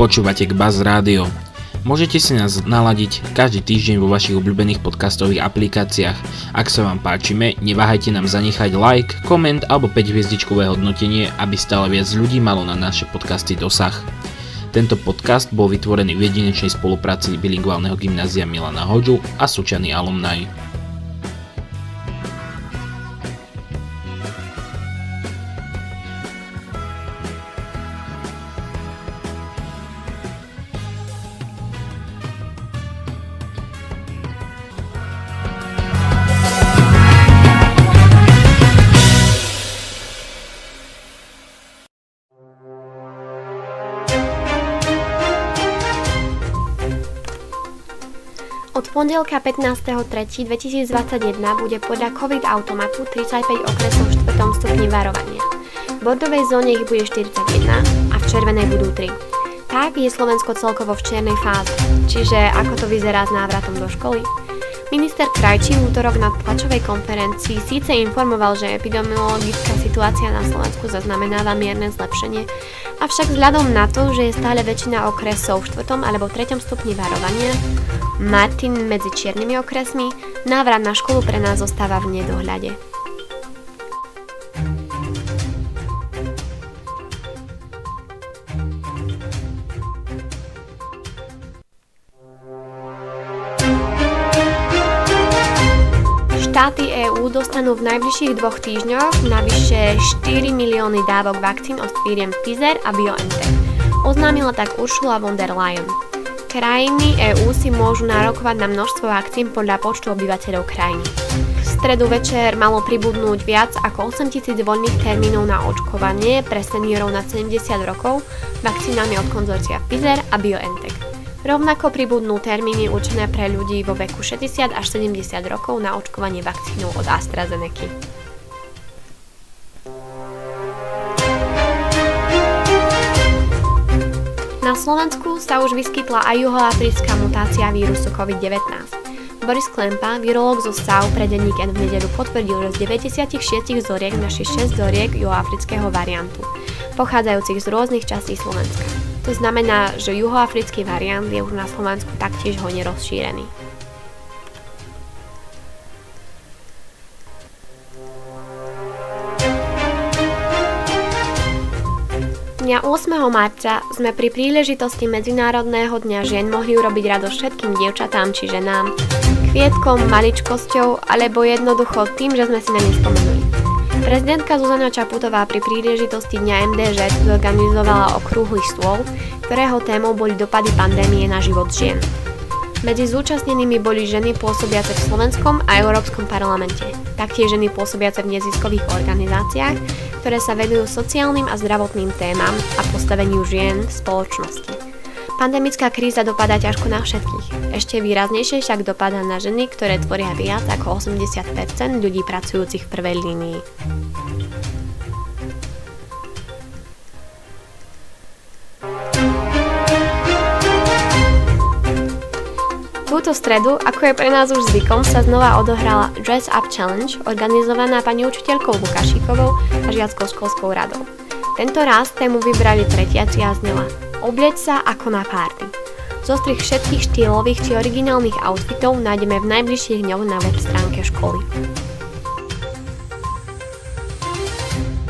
Počúvate k Buzz Rádio. Môžete si nás naladiť každý týždeň vo vašich obľúbených podcastových aplikáciách. Ak sa vám páčime, neváhajte nám zanechať like, koment alebo 5 hviezdičkové hodnotenie, aby stále viac ľudí malo na naše podcasty dosah. Tento podcast bol vytvorený v jedinečnej spolupráci bilingválneho gymnázia Milana Hoďu a Sučany alumni. Pondelka 15.3.2021 bude podľa COVID automatu 35 okresov v 4. stupni varovania. V bordovej zóne ich bude 41 a v červenej budú 3. Tak je Slovensko celkovo v čiernej fáze. Čiže ako to vyzerá s návratom do školy? Minister Krajčí v útorok na tlačovej konferencii síce informoval, že epidemiologická situácia na Slovensku zaznamenáva mierne zlepšenie, avšak vzhľadom na to, že je stále väčšina okresov v 4. alebo 3. stupni varovania, Martin medzi čiernymi okresmi, návrat na školu pre nás zostáva v nedohľade. Štáty EÚ dostanú v najbližších dvoch týždňoch navyše 4 milióny dávok vakcín od firiem Pfizer a BioNTech. Oznámila tak Ursula von der Leyen. Krajiny EÚ si môžu nárokovať na množstvo vakcín podľa počtu obyvateľov krajiny. V stredu večer malo pribudnúť viac ako 8 tisíc voľných termínov na očkovanie pre seniorov na 70 rokov vakcínami od konzorcia Pfizer a BioNTech. Rovnako pribudnú termíny určené pre ľudí vo veku 60 až 70 rokov na očkovanie vakcínou od AstraZeneca. Na Slovensku sa už vyskytla aj juhoafrická mutácia vírusu COVID-19. Boris Klempa, virológ zo SAU pre denník N v nedelu potvrdil, že z 96 zoriek naši 6 zoriek juhoafrického variantu, pochádzajúcich z rôznych častí Slovenska. To znamená, že juhoafrický variant je už na Slovensku taktiež hodne rozšírený. Dňa 8. marca sme pri príležitosti Medzinárodného dňa žien mohli urobiť radosť všetkým dievčatám či ženám, kvietkom, maličkosťou alebo jednoducho tým, že sme si na ne spomenuli. Prezidentka Zuzana Čaputová pri príležitosti Dňa MDŽ zorganizovala okrúhly stôl, ktorého témou boli dopady pandémie na život žien. Medzi zúčastnenými boli ženy pôsobiace v slovenskom a európskom parlamente, taktiež ženy pôsobiace v neziskových organizáciách, ktoré sa venujú sociálnym a zdravotným témam a postaveniu žien v spoločnosti. Pandemická kríza dopadá ťažko na všetkých. Ešte výraznejšie však dopadá na ženy, ktoré tvoria viac ako 80% ľudí pracujúcich v prvej línii. Túto stredu, ako je pre nás už zvykom, sa znova odohrala Dress Up Challenge, organizovaná pani učiteľkou Lukašíkovou a žiackou školskou radou. Tento raz tému vybrali tretiaci a znela Oblieť sa ako na párty. Zostrih všetkých štýlových či originálnych outfitov nájdeme v najbližších dňoch na web stránke školy.